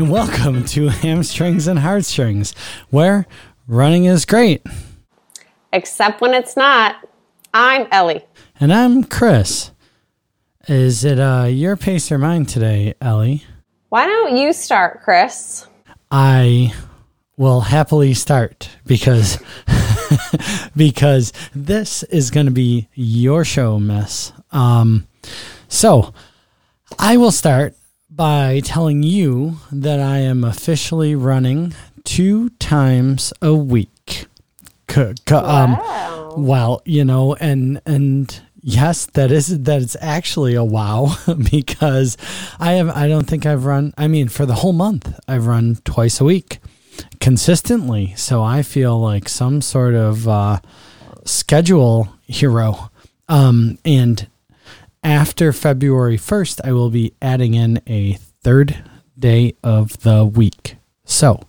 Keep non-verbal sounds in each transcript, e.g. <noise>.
and welcome to <laughs> Hamstrings and Heartstrings, where running is great. Except when it's not. I'm Ellie. And I'm Chris. Is it uh, your pace or mine today, Ellie? Why don't you start, Chris? I will happily start because <laughs> because this is going to be your show, Miss. Um, so I will start by telling you that I am officially running two times a week. C- c- um, Wow. well, you know, and and yes, that is that it's actually a wow <laughs> because I have I don't think I've run. I mean, for the whole month, I've run twice a week consistently. So I feel like some sort of uh, schedule hero. Um, and after February 1st, I will be adding in a third day of the week. So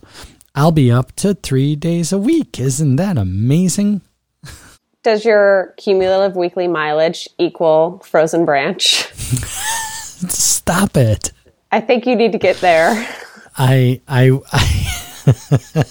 I'll be up to three days a week. Isn't that amazing? Does your cumulative weekly mileage equal Frozen Branch? <laughs> Stop it. I think you need to get there. I I I,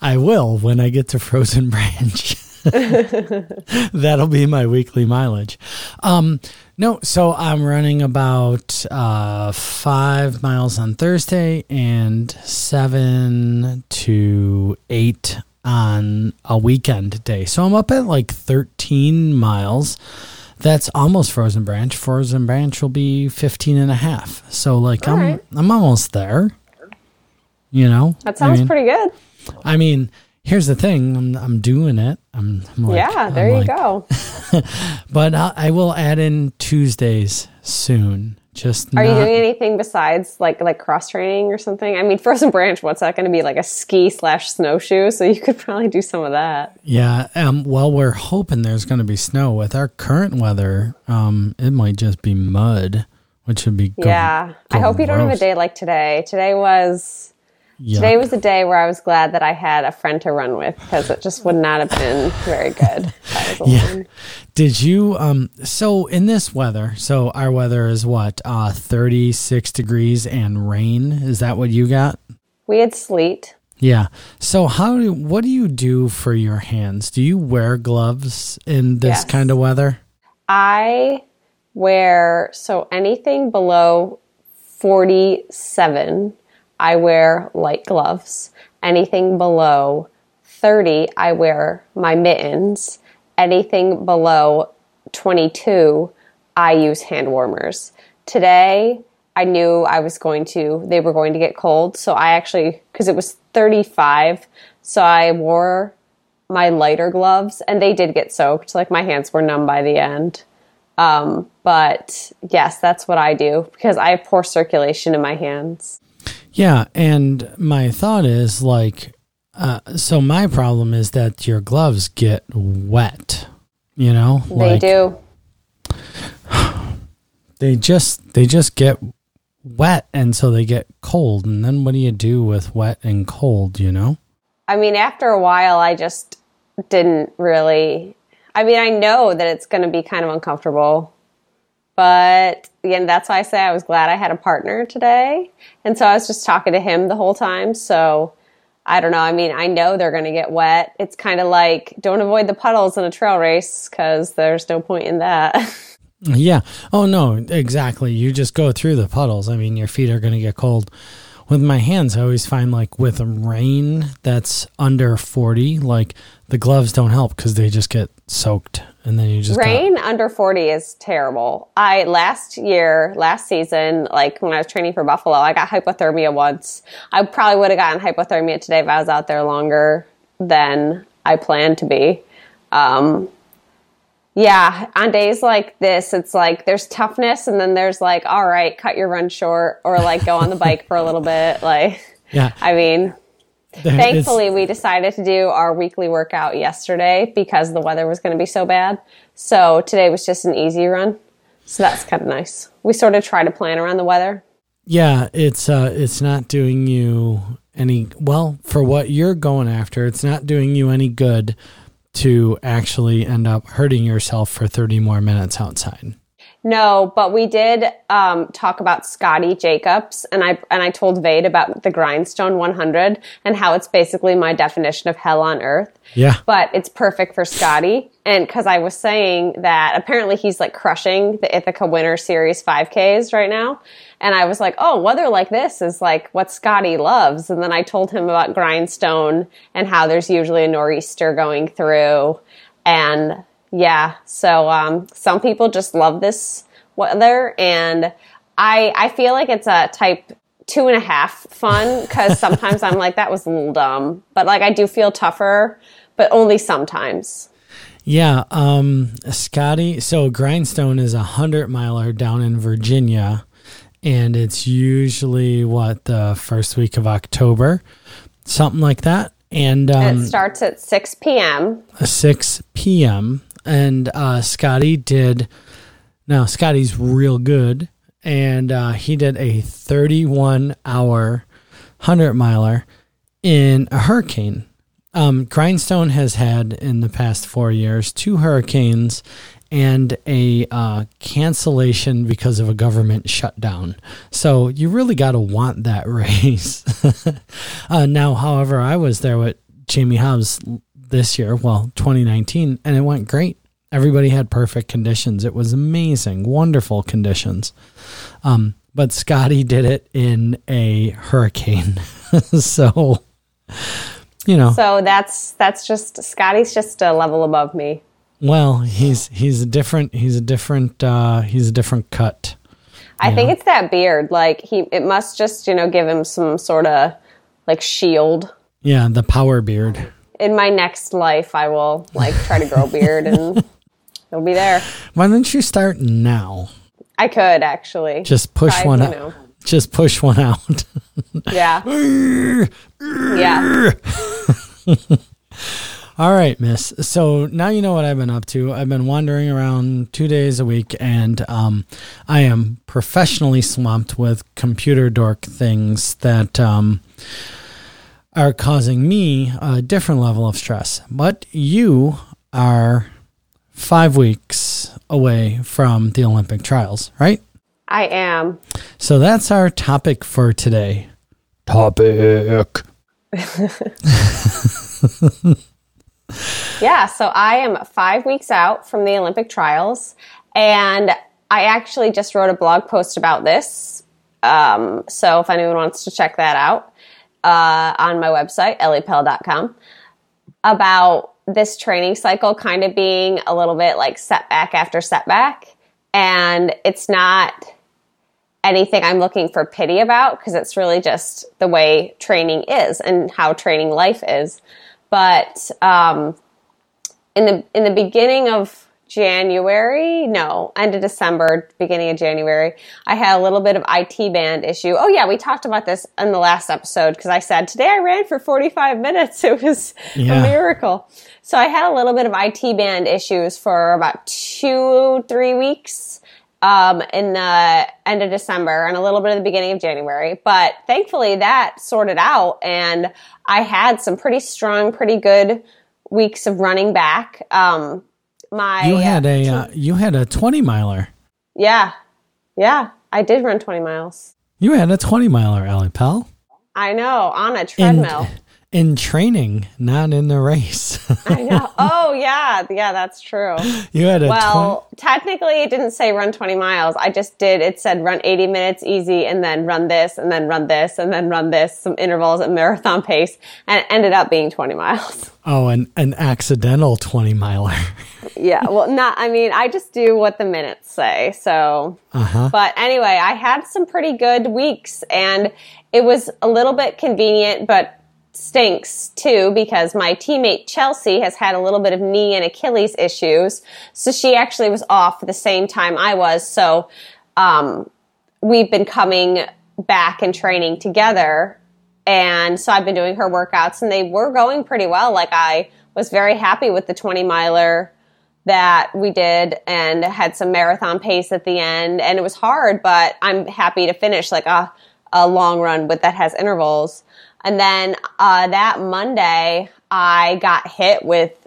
<laughs> I will when I get to Frozen Branch. <laughs> <laughs> That'll be my weekly mileage. Um, no, so I'm running about uh, five miles on Thursday and seven to eight on a weekend day. So I'm up at like 13 miles. That's almost Frozen Branch. Frozen Branch will be 15 and a half. So like I'm right. I'm almost there. You know? That sounds I mean, pretty good. I mean, here's the thing. I'm I'm doing it. I'm, I'm like, yeah, there I'm you like- go. <laughs> But I, I will add in Tuesdays soon. Just Are you doing anything besides like like cross training or something? I mean, <laughs> Frozen Branch, what's that going to be like a ski slash snowshoe? So you could probably do some of that. Yeah. Um. Well, we're hoping there's going to be snow. With our current weather, um, it might just be mud, which would be go- yeah, I hope you don't have a day like today. Today was Yeah. today was a day where I was glad that I had a friend to run with because it just would not have been very good. I <laughs> Yeah. Did you um so in this weather, so our weather is what? Uh 36 degrees and rain. Is that what you got? We had sleet. Yeah. So how do what do you do for your hands? Do you wear gloves in this Yes. kind of weather? I wear so anything below 47, I wear light gloves. Anything below 30, I wear my mittens. Anything below 22, I use hand warmers. Today, I knew I was going to, they were going to get cold. So I actually, because it was 35, so I wore my lighter gloves and they did get soaked. Like my hands were numb by the end. Um, but yes, that's what I do because I have poor circulation in my hands. Yeah, and my thought is like uh so my problem is that your gloves get wet. You know? They Like, do. <sighs> They just they just get wet and so they get cold and then what do you do with wet and cold, you know? I mean, after a while, I just didn't really. I mean, I know that it's going to be kind of uncomfortable, but again, that's why I say I was glad I had a partner today. And so I was just talking to him the whole time. So I don't know. I mean, I know they're going to get wet. It's kind of like don't avoid the puddles in a trail race because there's no point in that. <laughs> Yeah. Oh no, exactly. You just go through the puddles. I mean, your feet are going to get cold. With my hands, I always find like with rain that's under 40, like the gloves don't help cuz they just get soaked and then you just got- Rain under 40 is terrible. I last year, last season, like when I was training for Buffalo, I got hypothermia once. I probably would have gotten hypothermia today if I was out there longer than I planned to be. Um, yeah, on days like this, it's like there's toughness, and then there's like, all right, cut your run short, or like go on the bike for a little bit. <laughs> Like, Yeah. I mean, It's- Thankfully, we decided to do our weekly workout yesterday because the weather was going to be so bad. So today was just an easy run. So that's kind of nice. We sort of try to plan around the weather. Yeah, it's uh it's not doing you any well, for what you're going after, it's not doing you any good to actually end up hurting yourself for 30 more minutes outside. No, but we did um, talk about Scotty Jacobs, and I and I told Vade about the Grindstone 100 and how it's basically my definition of hell on earth. Yeah. But it's perfect for Scotty, and because I was saying that apparently he's like crushing the Ithaca Winter Series 5Ks right now, and I was like, oh, weather like this is like what Scotty loves, and then I told him about Grindstone and how there's usually a nor'easter going through, and yeah, so um, some people just love this weather, and I I feel like it's a type two and a half fun because <laughs> sometimes I'm like that was a little dumb, but like I do feel tougher, but only sometimes. Yeah, um, Scotty. So Grindstone is a hundred miler down in Virginia, and it's usually what the first week of October, something like that. And um, it starts at six p.m. six p.m and uh, Scotty did. Now Scotty's real good, and uh, he did a 31 hour hundred miler in a hurricane. Um, Grindstone has had in the past four years two hurricanes and a uh, cancellation because of a government shutdown. So you really got to want that <laughs> race. uh, now, however, I was there with Jamie Hobbs this year, well, 2019, and it went great. Everybody had perfect conditions. It was amazing, wonderful conditions. Um, but Scotty did it in a hurricane. <laughs> so, you know. So that's that's just Scotty's just a level above me. Well, he's he's a different he's a different uh he's a different cut. I think it's that beard. Like he it must just, you know, give him some sort of like shield. Yeah, the power beard in my next life, I will like try to grow a beard and <laughs> it'll be there. Why don't you start now? I could actually just push Try, one out. <laughs> Just push one out. yeah. <laughs> yeah. All right, miss. So now you know what I've been up to. I've been wandering around two days a week, and um, I am professionally swamped with computer dork things that um, are causing me a different level of stress. But you are five weeks away from the Olympic trials, right? I am. So that's our topic for today. Topic. <laughs> yeah, so I am five weeks out from the Olympic trials, and I actually just wrote a blog post about this. Um, so if anyone wants to check that out, uh, on my website, elliepell.com, about this training cycle kind of being a little bit like setback after setback. And it's not anything I'm looking for pity about because it's really just the way training is and how training life is. But um, in the in the beginning of January, no, end of December, beginning of January, I had a little bit of IT band issue. Oh yeah, we talked about this in the last episode because I said today I ran for 45 minutes. <laughs> It was yeah. a miracle. So I had a little bit of IT band issues for about two, three weeks um, in the end of December and a little bit of the beginning of January. But thankfully that sorted out and I had some pretty strong, pretty good weeks of running back. Um, my you had a uh, you had a 20 miler. Yeah. Yeah. I did run 20 miles. You had a 20 miler ellie pell. I know on a treadmill in training not in the race <laughs> i know oh yeah yeah that's true you had a well 20- technically it didn't say run 20 miles i just did it said run 80 minutes easy and then run this and then run this and then run this some intervals at marathon pace and it ended up being 20 miles <laughs> oh an, an accidental 20 miler <laughs> yeah. Well, not, I mean, I just do what the minutes say. So, uh-huh. but anyway, I had some pretty good weeks and it was a little bit convenient, but stinks too because my teammate Chelsea has had a little bit of knee and Achilles issues. So she actually was off the same time I was. So, um, we've been coming back and training together. And so I've been doing her workouts and they were going pretty well. Like I was very happy with the 20 miler that we did and had some marathon pace at the end. And it was hard, but I'm happy to finish like a, a long run with that has intervals. And then uh, that Monday, I got hit with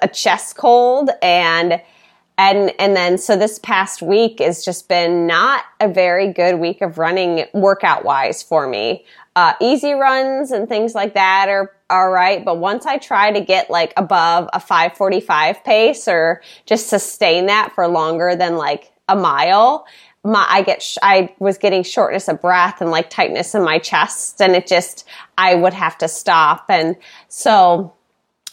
a chest cold and and and then so this past week has just been not a very good week of running workout wise for me. Uh, easy runs and things like that are all right, but once I try to get like above a 545 pace or just sustain that for longer than like a mile, my I get sh- I was getting shortness of breath and like tightness in my chest, and it just I would have to stop, and so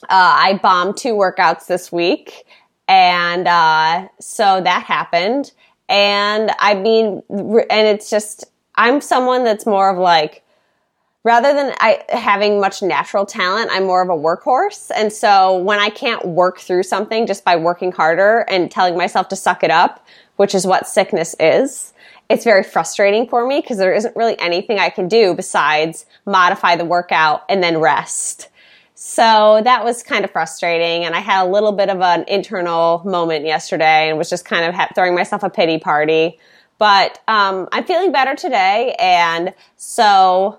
uh, I bombed two workouts this week, and uh, so that happened, and I mean, and it's just I'm someone that's more of like rather than I having much natural talent, I'm more of a workhorse. And so when I can't work through something just by working harder and telling myself to suck it up, which is what sickness is, it's very frustrating for me because there isn't really anything I can do besides modify the workout and then rest. So that was kind of frustrating. And I had a little bit of an internal moment yesterday and was just kind of throwing myself a pity party. But um, I'm feeling better today. And so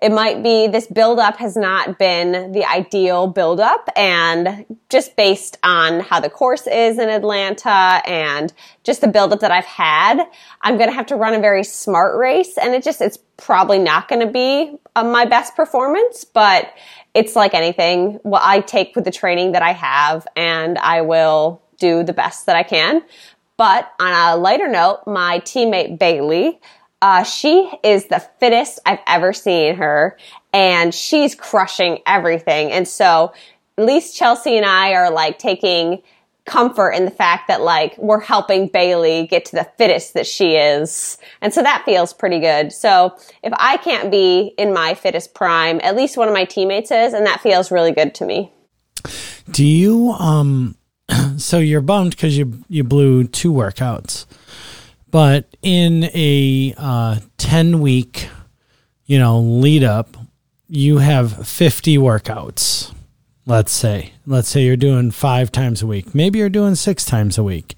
it might be this buildup has not been the ideal buildup and just based on how the course is in Atlanta and just the buildup that I've had, I'm going to have to run a very smart race and it just, it's probably not going to be uh, my best performance, but it's like anything. What I take with the training that I have and I will do the best that I can. But on a lighter note, my teammate Bailey, uh, she is the fittest I've ever seen her, and she's crushing everything. And so, at least Chelsea and I are like taking comfort in the fact that like we're helping Bailey get to the fittest that she is. And so that feels pretty good. So if I can't be in my fittest prime, at least one of my teammates is, and that feels really good to me. Do you um <clears throat> so you're bummed because you you blew two workouts. But in a uh, 10 week, you know, lead up, you have 50 workouts. Let's say, let's say you're doing five times a week. Maybe you're doing six times a week,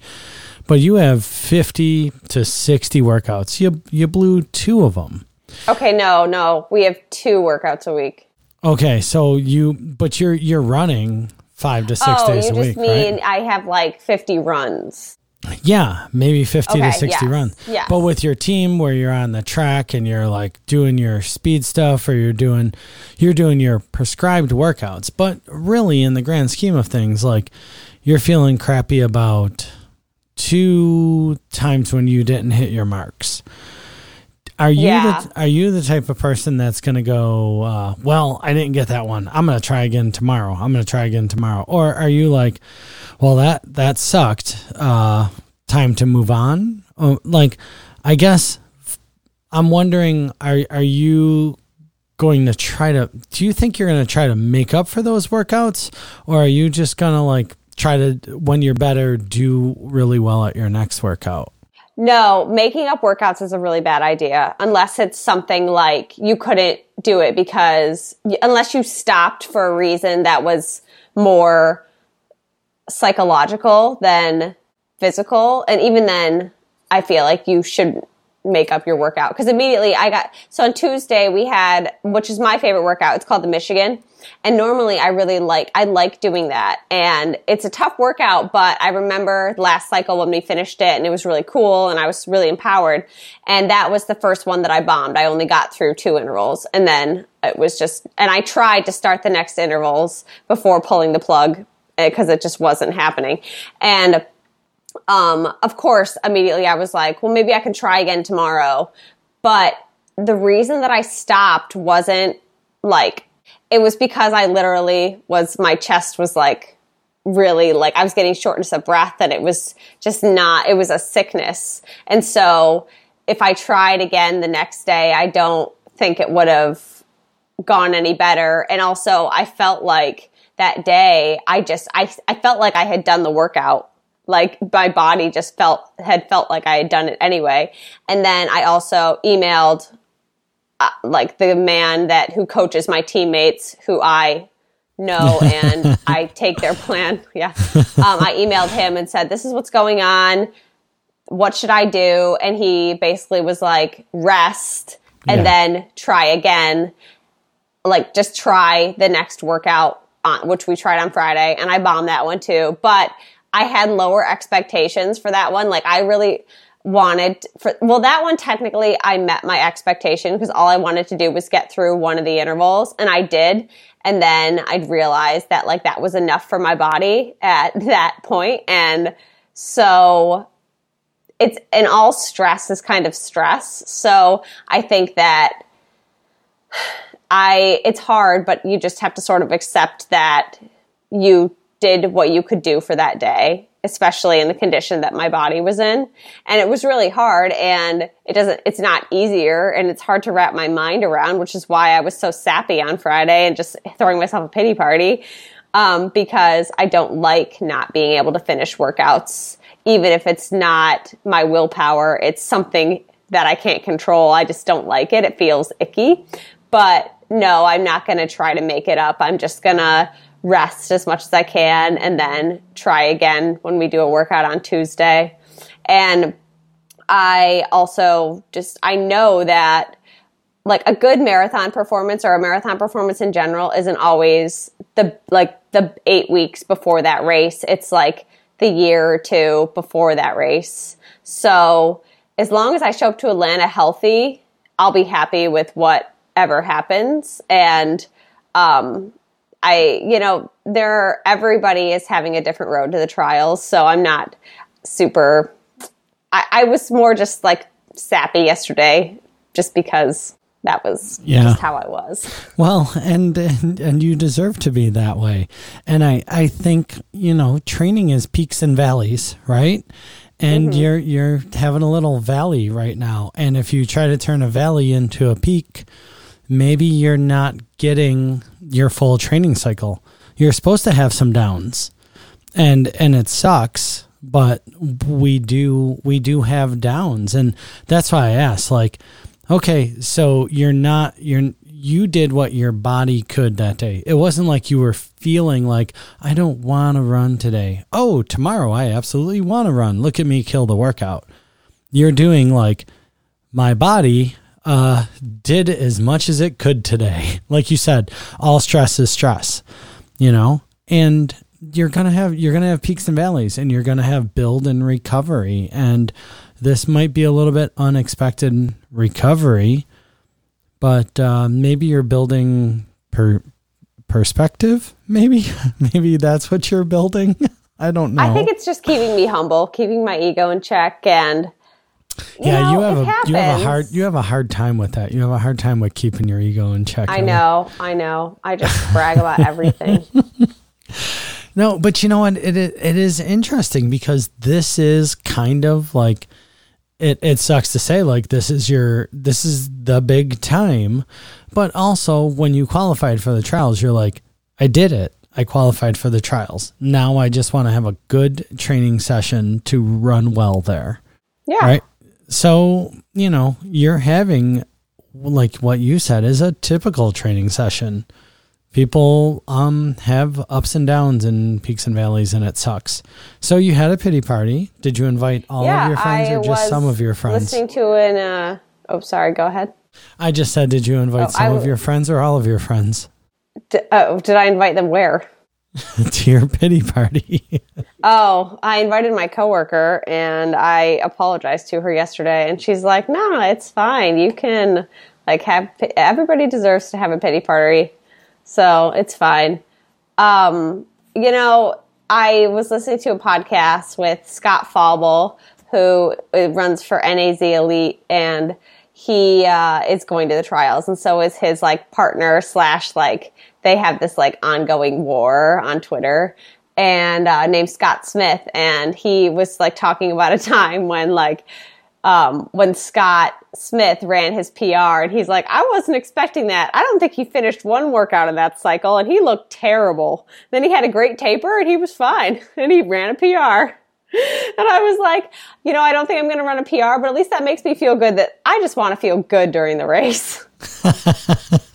but you have 50 to 60 workouts. You, you blew two of them. Okay. No, no, we have two workouts a week. Okay. So you, but you're, you're running five to six oh, days a week. you just mean right? I have like 50 runs. Yeah, maybe 50 okay, to 60 yes, runs. But with your team where you're on the track and you're like doing your speed stuff or you're doing you're doing your prescribed workouts, but really in the grand scheme of things like you're feeling crappy about two times when you didn't hit your marks. Are you yeah. the are you the type of person that's going to go, uh, well, I didn't get that one. I'm going to try again tomorrow. I'm going to try again tomorrow. Or are you like, well, that that sucked. Uh, time to move on. Oh, like, I guess I'm wondering, are are you going to try to? Do you think you're going to try to make up for those workouts, or are you just going to like try to when you're better do really well at your next workout? No, making up workouts is a really bad idea unless it's something like you couldn't do it because unless you stopped for a reason that was more psychological than physical. And even then, I feel like you should make up your workout because immediately I got so on Tuesday we had which is my favorite workout. It's called the Michigan. And normally I really like I like doing that. And it's a tough workout, but I remember last cycle when we finished it and it was really cool and I was really empowered. And that was the first one that I bombed. I only got through two intervals and then it was just and I tried to start the next intervals before pulling the plug because it just wasn't happening. And um, of course, immediately I was like, well, maybe I can try again tomorrow. But the reason that I stopped wasn't like, it was because I literally was, my chest was like, really like, I was getting shortness of breath and it was just not, it was a sickness. And so if I tried again the next day, I don't think it would have gone any better. And also, I felt like that day, I just, I, I felt like I had done the workout like my body just felt had felt like I had done it anyway. And then I also emailed uh, like the man that who coaches my teammates who I know <laughs> and I take their plan. <laughs> Yeah. Um, I emailed him and said, this is what's going on. What should I do? And he basically was like, rest and yeah. then try again. Like just try the next workout on, which we tried on Friday and I bombed that one too. But I had lower expectations for that one. Like I really wanted for well that one technically I met my expectation because all I wanted to do was get through one of the intervals and I did. And then I'd realized that like that was enough for my body at <laughs> that point. And so it's and all stress is kind of stress. So I think that <sighs> I it's hard but you just have to sort of accept that you did what you could do for that day especially in the condition that my body was in. And it was really hard and it doesn't, it's not easier and it's hard to wrap my mind around, which is why I was so sappy on Friday and just throwing myself a pity party. Um, because I don't like not being able to finish workouts, even if it's not my willpower. It's something that I can't control. I just don't like it. It feels icky. But no, I'm not going to try to make it up. I'm just going to rest as much as I can and then try again when we do a workout on Tuesday. And I also just, I know that like a good marathon performance or a marathon performance in general isn't always the, like the eight weeks before that race. It's like the year or two before that race. So as long as I show up to Atlanta healthy, I'll be happy with whatever happens. And, um, I, you know, there, everybody is having a different road to the trials. So I'm not super, I, I was more just like sappy yesterday just because that was yeah. just how I was. Well, and, and and you deserve to be that way. And I I think, you know, training is peaks and valleys, right? And mm-hmm. you're you're having a little valley right now. And if you try to turn a valley into a peak, maybe you're not getting your full training cycle. You're supposed to have some downs. And and it sucks, but we do we do have downs and that's why I asked like okay, so you're not you're you did what your body could that day. It wasn't like you were feeling like I don't want to run today. Oh, tomorrow I absolutely want to run. Look at me kill the workout. You're doing like my body uh, did as much as it could today. <laughs> Like you said, all stress is stress, you know, and you're gonna have you're gonna have peaks and valleys, and you're gonna have build and recovery, and this might be a little bit unexpected recovery, but uh, maybe you're building per perspective. Maybe <laughs> maybe that's what you're building. <laughs> I don't know. I think it's just keeping me humble, keeping my ego in check, and you yeah, know, you have a happens. you have a hard you have a hard time with that. You have a hard time with keeping your ego in check. I know, I know. I just <laughs> brag about everything. <laughs> no, but you know what? It, it it is interesting because this is kind of like it. It sucks to say like this is your this is the big time, but also when you qualified for the trials, you're like, I did it. I qualified for the trials. Now I just want to have a good training session to run well there. Yeah. Right. So, you know, you're having, like what you said, is a typical training session. People um, have ups and downs and peaks and valleys, and it sucks. So you had a pity party. Did you invite all yeah, of your friends I or just some of your friends? I was listening to an. Uh, oh, sorry. Go ahead. I just said, did you invite oh, some of your friends or all of your friends? D- oh, did I invite them where? <laughs> to your pity party. oh, I invited my coworker and I apologized to her yesterday and she's like, "No, it's fine. You can like have everybody deserves to have a pity party." So, it's fine. Um, you know, I was listening to a podcast with Scott Fauble who uh, runs for NAZ Elite and he uh, is going to the trials and so is his like partner slash like they have this like ongoing war on Twitter and uh, named Scott Smith, and he was like talking about a time when like um, when Scott Smith ran his PR, and he's like, I wasn't expecting that. I don't think he finished one workout in that cycle, and he looked terrible. Then he had a great taper, and he was fine, <laughs> and he ran a PR. And I was like, you know, I don't think I'm going to run a PR, but at least that makes me feel good that I just want to feel good during the race. <laughs>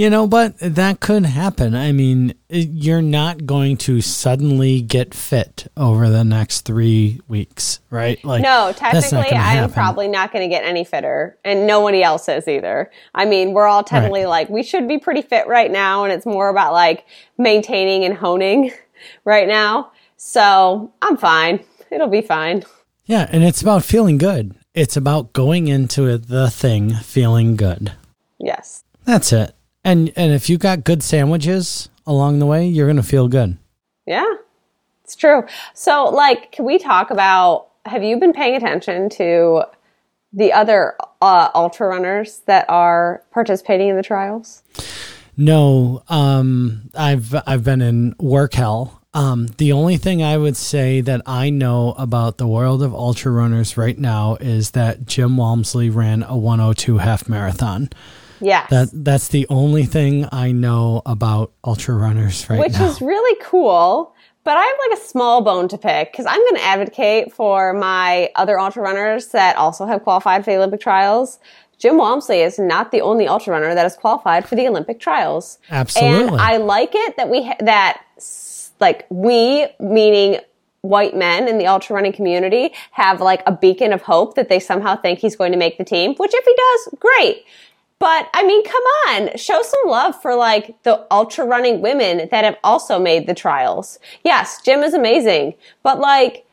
You know, but that could happen. I mean, you're not going to suddenly get fit over the next three weeks, right? Like, no, technically, I'm probably not going to get any fitter, and nobody else is either. I mean, we're all technically right. like, we should be pretty fit right now, and it's more about like maintaining and honing <laughs> right now. So I'm fine. It'll be fine. Yeah, and it's about feeling good. It's about going into the thing feeling good. Yes. That's it. And and if you got good sandwiches along the way, you're gonna feel good. Yeah, it's true. So, like, can we talk about? Have you been paying attention to the other uh, ultra runners that are participating in the trials? No, um, I've I've been in work hell. Um, the only thing I would say that I know about the world of ultra runners right now is that Jim Walmsley ran a 102 half marathon. Yes. That that's the only thing I know about ultra runners right Which now. is really cool. But I have like a small bone to pick because I'm going to advocate for my other ultra runners that also have qualified for the Olympic trials. Jim Walmsley is not the only ultra runner that is qualified for the Olympic trials. Absolutely. And I like it that we ha- that like we meaning white men in the ultra running community have like a beacon of hope that they somehow think he's going to make the team, which if he does, great. But I mean, come on, show some love for like the ultra running women that have also made the trials. Yes, Jim is amazing, but like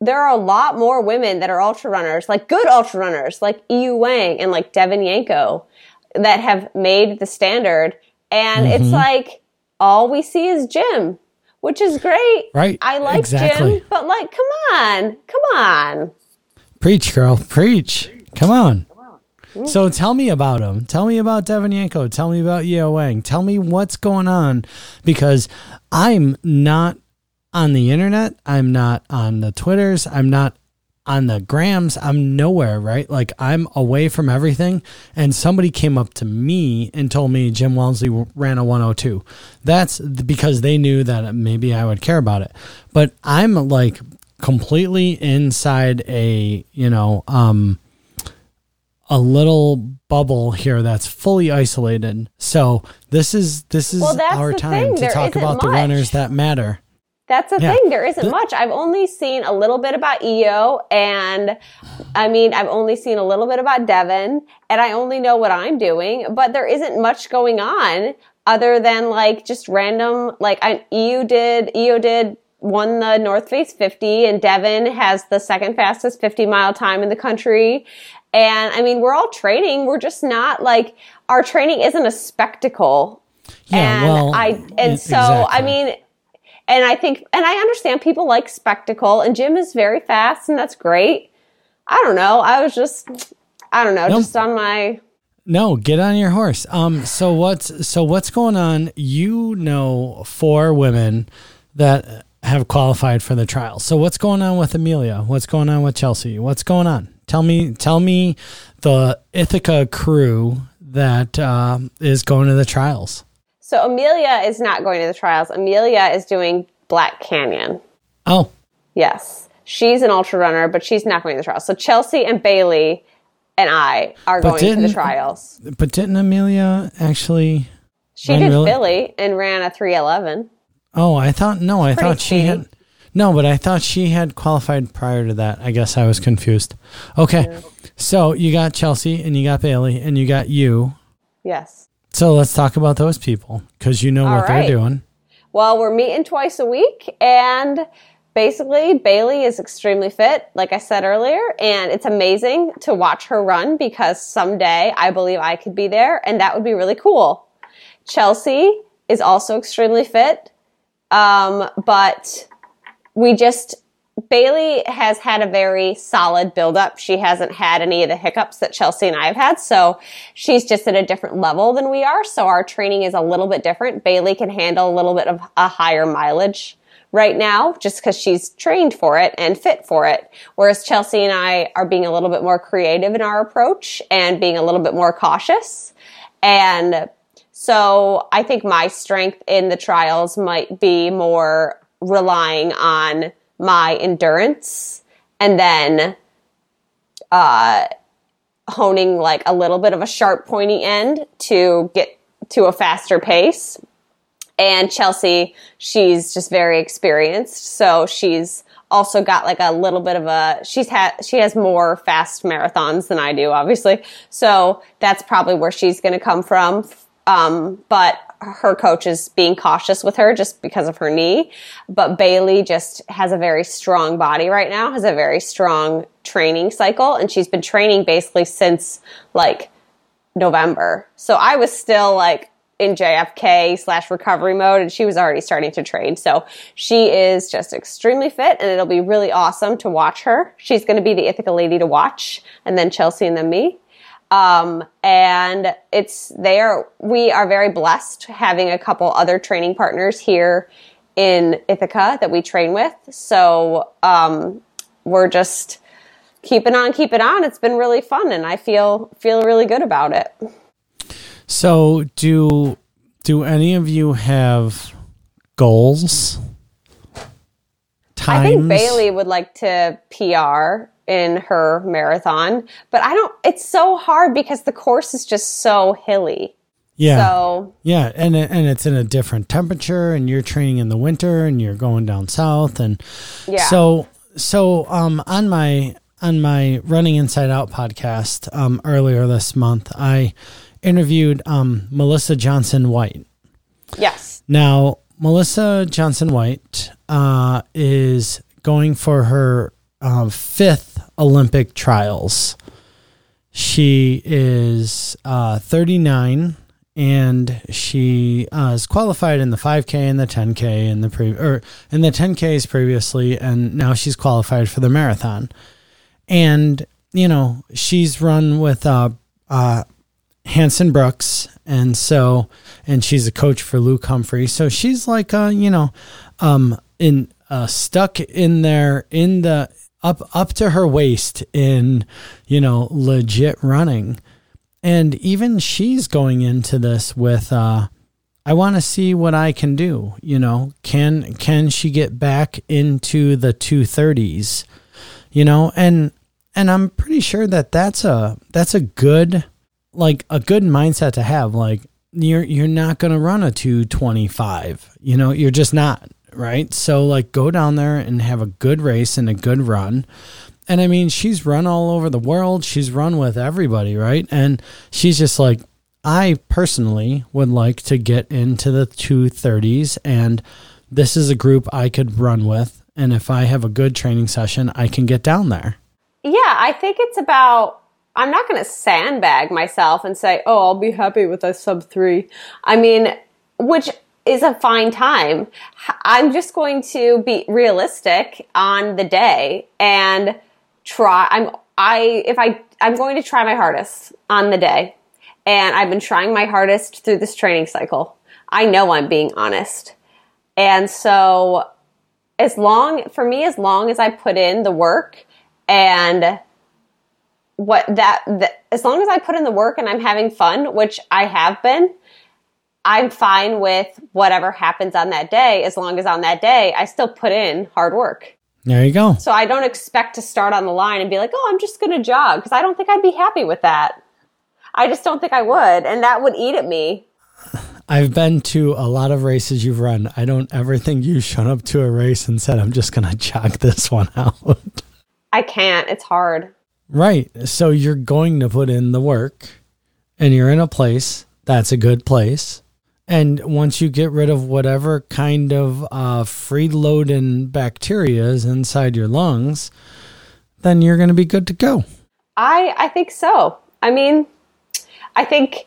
there are a lot more women that are ultra runners, like good ultra runners, like Yiou Wang and like Devin Yanko that have made the standard. And it's mm-hmm. like all we see is Jim, which is great. Right, I like exactly. Jim, but like, come on, come on. Preach, girl, preach. Come on. So tell me about him. Tell me about Devin Yanko. Tell me about Yiou Wang. Tell me what's going on because I'm not on the internet. I'm not on the Twitters. I'm not on the grams. I'm nowhere, right? Like I'm away from everything. And somebody came up to me and told me Jim Walmsley ran a 102. That's because they knew that maybe I would care about it. But I'm like completely inside a, you know, um, a little bubble here that's fully isolated. So this is this is Well, our time to talk about the runners that matter. That's the Yeah. thing. There isn't much. I've only seen a little bit about Yiou, and I mean, I've only seen a little bit about Devin, and I only know what I'm doing. But there isn't much going on other than like just random. Like I, Yiou did, Yiou did won the North Face 50, and Devin has the second fastest 50 mile time in the country. And I mean, we're all training. We're just not like our training isn't a spectacle. Yeah, and well, I and so I mean, and I think, and I understand people like spectacle, and Jim is very fast, and that's great. I don't know. I was just, I don't know, Nope. just on my. No, get on your horse. Um, so what's so what's going on? You know, four women that have qualified for the trial. So what's going on with Amelia? What's going on with Chelsea? What's going on? Tell me, tell me, the Ithaca crew that um, is going to the trials. So Amelia is not going to the trials. Amelia is doing Black Canyon. Oh, Yes, she's an ultra runner, but she's not going to the trials. So Chelsea and Bailey and I are But going to the trials. but didn't Amelia actually? She did really- Philly and ran a three eleven. Oh, I thought no, I thought she had. No, but I thought she had qualified prior to that. I guess I was confused. Okay, so you got Chelsea and you got Bailey and you got you. Yes. So let's talk about those people because you know All what right. they're doing. Well, we're meeting twice a week, and basically, Bailey is extremely fit, like I said earlier, and it's amazing to watch her run because someday I believe I could be there, and that would be really cool. Chelsea is also extremely fit, um, but we just Bailey has had a very solid buildup. She hasn't had any of the hiccups that Chelsea and I have had. So she's just at a different level than we are. So our training is a little bit different. Bailey can handle a little bit of a higher mileage right now just because she's trained for it and fit for it. Whereas Chelsea and I are being a little bit more creative in our approach and being a little bit more cautious. And so I think my strength in the trials might be more relying on my endurance and then uh, honing like a little bit of a sharp pointy end to get to a faster pace. And Chelsea, she's just very experienced, so she's also got like a little bit of a she's had she has more fast marathons than I do, obviously. So that's probably where she's going to come from. Um, but her coach is being cautious with her just because of her knee. But Bailey just has a very strong body right now, has a very strong training cycle, and she's been training basically since like November. So I was still like in JFK slash recovery mode and she was already starting to train. So she is just extremely fit and it'll be really awesome to watch her. She's going to be the Ithaca lady to watch and then Chelsea and then me. Um, and it's there. We are very blessed having a couple other training partners here in Ithaca that we train with. So, um, we're just keeping on, keeping on. It's been really fun and I feel, feel really good about it. So, do do any of you have goals? Times? I think Bailey would like to PR in her marathon, but I don't it's so hard because the course is just so hilly. Yeah. So Yeah, and and it's in a different temperature and you're training in the winter and you're going down south and yeah. So so um on my on my Running Inside Out podcast um earlier this month, I interviewed um, Melissa Johnson White. Yes. Now, Melissa Johnson White uh, is going for her uh, fifth Olympic trials. She is uh, 39 and she uh, is qualified in the 5K and the 10K and the pre or in the 10Ks previously, and now she's qualified for the marathon. And you know she's run with uh, uh, Hanson Brooks, and so and she's a coach for Luke Humphrey. So she's like uh, you know, um in uh stuck in there in the up up to her waist in, you know, legit running. And even she's going into this with uh I want to see what I can do, you know. Can can she get back into the 230s? You know, and and I'm pretty sure that that's a that's a good like a good mindset to have. Like you're you're not going to run a 225. You know, you're just not, right? So like go down there and have a good race and a good run. And I mean, she's run all over the world. She's run with everybody, right? And she's just like I personally would like to get into the 230s and this is a group I could run with and if I have a good training session, I can get down there. Yeah, I think it's about I'm not going to sandbag myself and say, oh, I'll be happy with a sub three. I mean, which is a fine time. I'm just going to be realistic on the day and try. I'm, I, if I, I'm going to try my hardest on the day. And I've been trying my hardest through this training cycle. I know I'm being honest. And so, as long, for me, as long as I put in the work and what that, that as long as I put in the work and I'm having fun, which I have been, I'm fine with whatever happens on that day as long as on that day I still put in hard work. There you go. So I don't expect to start on the line and be like, "Oh, I'm just going to jog" because I don't think I'd be happy with that. I just don't think I would, and that would eat at me. I've been to a lot of races you've run. I don't ever think you've shown up to a race and said, "I'm just going <laughs> to jog this one out." I can't. It's hard. Right. So you're going to put in the work and you're in a place that's a good place. And once you get rid of whatever kind of uh, freeloading bacteria is inside your lungs, then you're going to be good to go. I I think so. I mean, I think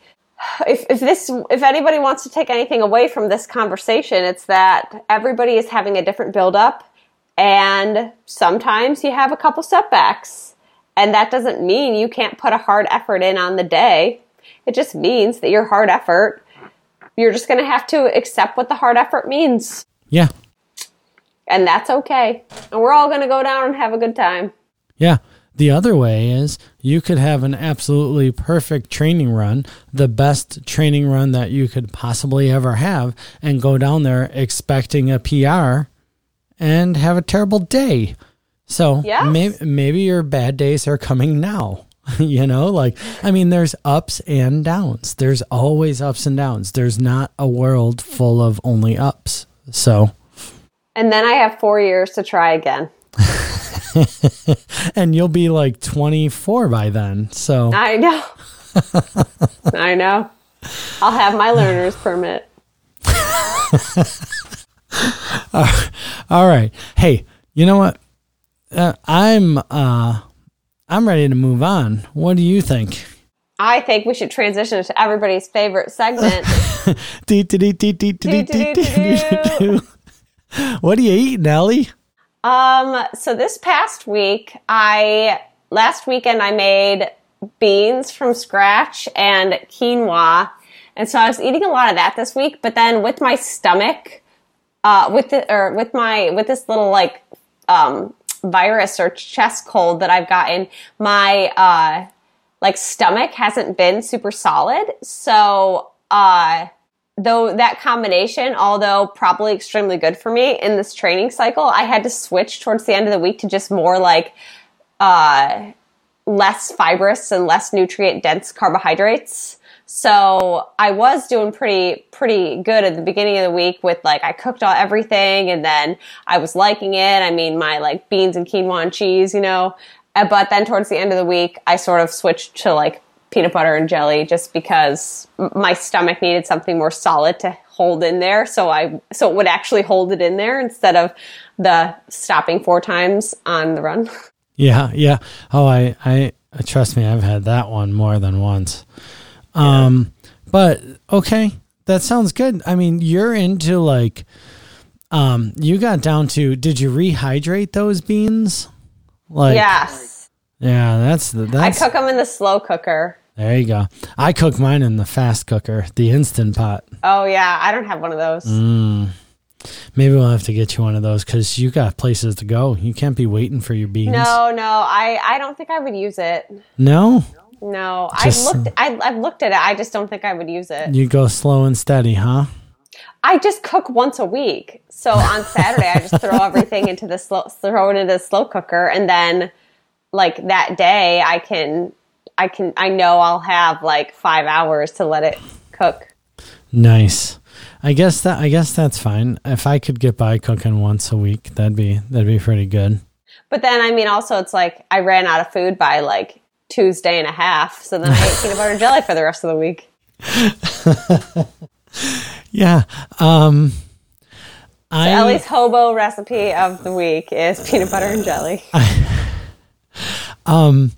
if if this if anybody wants to take anything away from this conversation, it's that everybody is having a different buildup, and sometimes you have a couple setbacks and that doesn't mean you can't put a hard effort in on the day. It just means that your hard effort, you're just going to have to accept what the hard effort means. Yeah. And that's okay. And we're all going to go down and have a good time. Yeah. The other way is you could have an absolutely perfect training run, the best training run that you could possibly ever have, and go down there expecting a PR and have a terrible day. So yes. maybe maybe your bad days are coming now. <laughs> you know, like I mean there's ups and downs. There's always ups and downs. There's not a world full of only ups. So And then I have 4 years to try again. <laughs> and you'll be like 24 by then. So I know. <laughs> I know. I'll have my learner's permit. All right. Hey, you know what? Uh, I'm uh, I'm ready to move on. What do you think? I think we should transition to everybody's favorite segment. What are you eating, Ellie? Um, so this past week, I last weekend I made beans from scratch and quinoa, and so I was eating a lot of that this week. But then with my stomach, uh, with the or with my with this little like um virus or chest cold that I've gotten, my uh like stomach hasn't been super solid, so uh though that combination, although probably extremely good for me in this training cycle, I had to switch towards the end of the week to just more like uh, less fibrous and less nutrient dense carbohydrates. So I was doing pretty pretty good at the beginning of the week with like I cooked all everything and then I was liking it. I mean my like beans and quinoa and cheese, you know. Uh, But then towards the end of the week, I sort of switched to like peanut butter and jelly just because my stomach needed something more solid to hold in there. So I so it would actually hold it in there instead of the stopping four times on the run. <laughs> Yeah, yeah. Oh, I, I trust me, I've had that one more than once. Um, but okay, that sounds good. I mean, you're into like, um, you got down to. Did you rehydrate those beans? Like, yes. yeah, that's the I cook them in the slow cooker. there you go. I cook mine in the fast cooker, the instant pot. Oh yeah, I don't have one of those. Mm. Maybe we'll have to get you one of those because you got places to go. You can't be waiting for your beans. No, no, I, I don't think I would use it. No? No, Just- I've looked I, I've looked at it. I just don't think I would use it. You go slow and steady, huh? I just cook once a week. So on Saturday, I just throw <laughs> everything into the slow, throw it into the slow cooker, and then like that day, I can, I can, I know I'll have like five hours to let it cook. Nice. I guess that I guess that's fine. If I could get by cooking once a week, that'd be that'd be pretty good. But then, I mean, also it's like I ran out of food by like Tuesday and a half, so then I ate peanut butter and jelly for the rest of the week. <laughs> Yeah. Um I Ellie's hobo recipe of the week is peanut butter and jelly. <laughs> um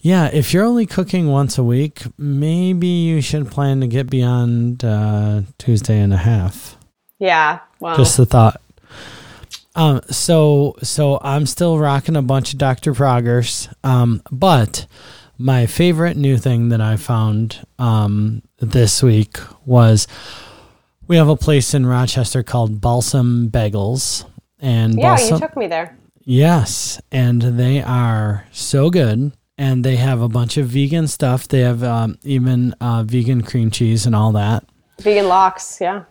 yeah, if you're only cooking once a week, maybe you should plan to get beyond uh Tuesday and a half. Yeah, well, Just the thought. Um, so so I'm still rocking a bunch of Dr. Praeger's. Um, but my favorite new thing that I found um this week was we have a place in Rochester called Balsam Bagels. And yeah, Balsam you took me there. Yes, and they are so good. And they have a bunch of vegan stuff. They have um, even uh, vegan cream cheese and all that. Vegan lox, yeah,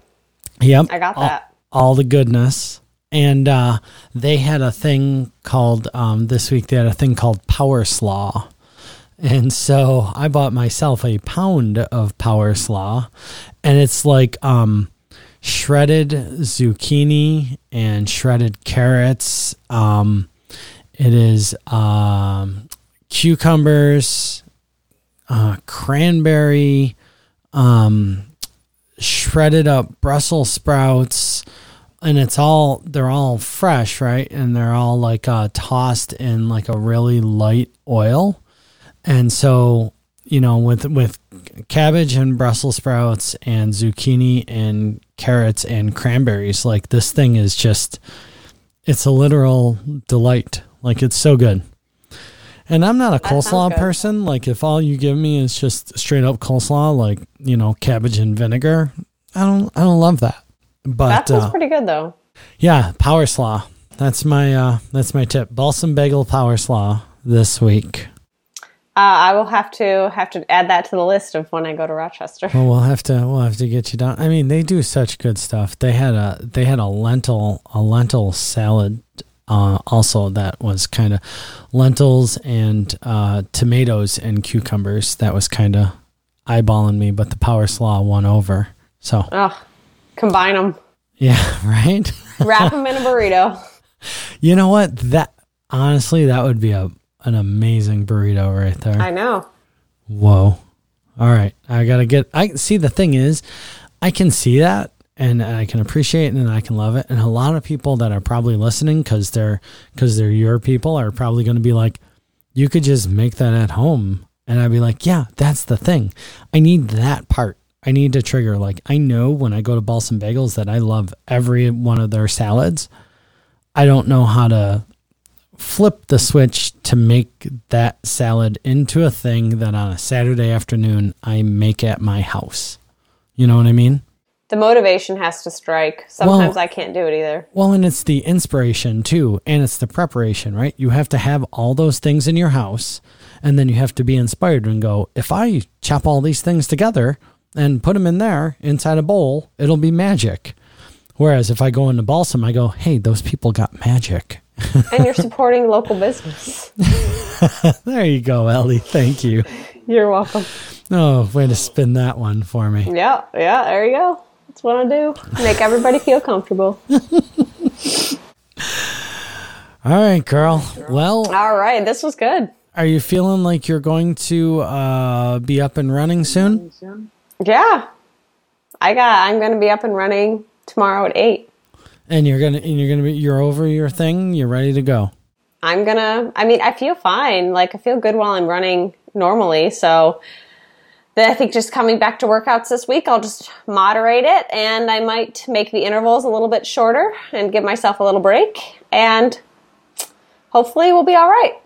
Yep. I got all, that. all the goodness. And uh, they had a thing called um, this week. They had a thing called Power Slaw, and so I bought myself a pound of Power Slaw, and it's like um, shredded zucchini and shredded carrots. Um, it is um, cucumbers, uh, cranberry, um, shredded up Brussels sprouts, and it's all they're all fresh, right? And they're all like uh, tossed in like a really light oil, and so you know with with cabbage and Brussels sprouts and zucchini and carrots and cranberries, like this thing is just it's a literal delight. Like it's so good. And I'm not a coleslaw person. Like if all you give me is just straight up coleslaw, like you know cabbage and vinegar, I don't I don't love that. But That sounds uh, pretty good though. yeah, power slaw. That's my uh, that's my tip. Balsam bagel power slaw this week. Uh, I will have to have to add that to the list of when I go to Rochester. Well, we'll have to we'll have to get you down. I mean, they do such good stuff. They had a they had a lentil a lentil salad uh, also that was kind of lentils and uh, tomatoes and cucumbers. That was kind of eyeballing me, but the power slaw won over. So Ugh, combine them, yeah, <laughs> right. wrap <laughs> them in a burrito. you know what? That honestly, that would be a an amazing burrito right there. I know. Whoa. All right. I got to get I see the thing is I can see that and I can appreciate it and I can love it. And a lot of people that are probably listening because they're because they're your people are probably going to be like, you could just make that at home. And I'd be like, yeah, that's the thing. I need that part. I need to trigger. Like, I know when I go to Balsam Bagels that I love every one of their salads. I don't know how to flip the switch to make that salad into a thing that on a Saturday afternoon I make at my house. You know what I mean? The motivation has to strike. Sometimes Well- I can't do it either. Well, and it's the inspiration too, and it's the preparation, right? You have to have all those things in your house, and then you have to be inspired and go, if I chop all these things together and put them in there inside a bowl, it'll be magic. Whereas if I go into Balsam, I go, hey, those people got magic. And you're supporting local business. <laughs> There you go, Ellie. Thank you. You're welcome. Oh, way to spin that one for me. Yeah, yeah, there you go. That's what I do. Make everybody feel comfortable. <laughs> All right, girl. Well, All right, this was good. are you feeling like you're going to uh, be up and running soon? Yeah. I got I'm gonna be up and running tomorrow at eight. And you're gonna and you're gonna be you're over your thing. You're ready to go. I'm gonna I mean, I feel fine. Like I feel good while I'm running normally, so then I think just coming back to workouts this week, I'll just moderate it and I might make the intervals a little bit shorter and give myself a little break and hopefully we'll be all right.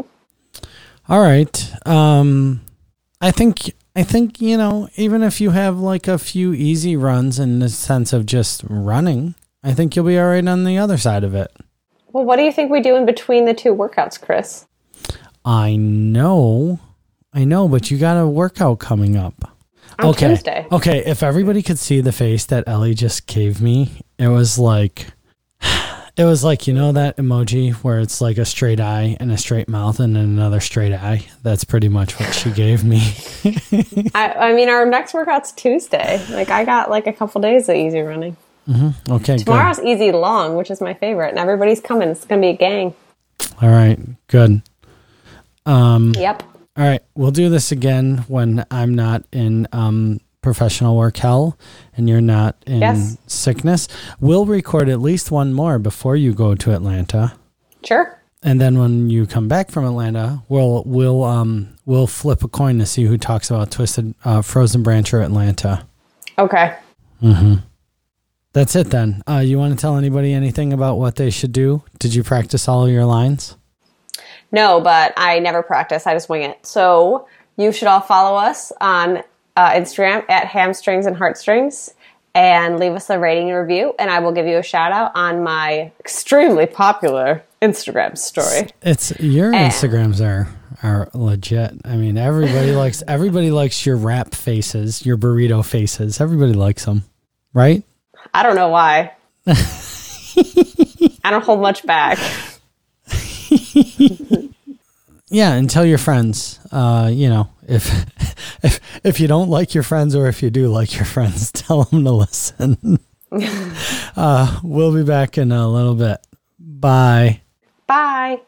All right. Um, I think I think you know even if you have like a few easy runs in the sense of just running, I think you'll be all right on the other side of it. Well, what do you think we do in between the two workouts, Chris? I know, I know, but you got a workout coming up. On okay. Tuesday. Okay. If everybody could see the face that Ellie just gave me, it was like, it was like, you know, that emoji where it's like a straight eye and a straight mouth and then another straight eye. That's pretty much what she gave me. <laughs> I, I mean, our next workout's Tuesday. Like, I got like a couple days of easy running. Okay. Good. Tomorrow's easy long, which is my favorite, and everybody's coming. It's gonna be a gang. All right. Good. Um, Yep. All right. We'll do this again when I'm not in um, professional work hell and you're not in Yes. sickness. We'll record at least one more before you go to Atlanta. Sure. And then when you come back from Atlanta, we'll we'll um we'll flip a coin to see who talks about Twisted uh, Frozen Branch or Atlanta. Okay. That's it then. Uh, you want to tell anybody anything about what they should do? Did you practice all your lines? No, but I never practice. I just wing it. So you should all follow us on uh, Instagram at hamstrings and heartstrings and leave us a rating and review, and I will give you a shout out on my extremely popular Instagram story. It's your Eh. Instagrams are are legit. I mean, everybody <laughs> likes everybody likes your wrap faces, your burrito faces. Everybody likes them, right? I don't know why. <laughs> I don't hold much back. <laughs> Yeah, and tell your friends. Uh, you know, if <laughs> if if you don't like your friends or if you do like your friends, <laughs> tell them to listen. <laughs> uh, we'll be back in a little bit. Bye. Bye.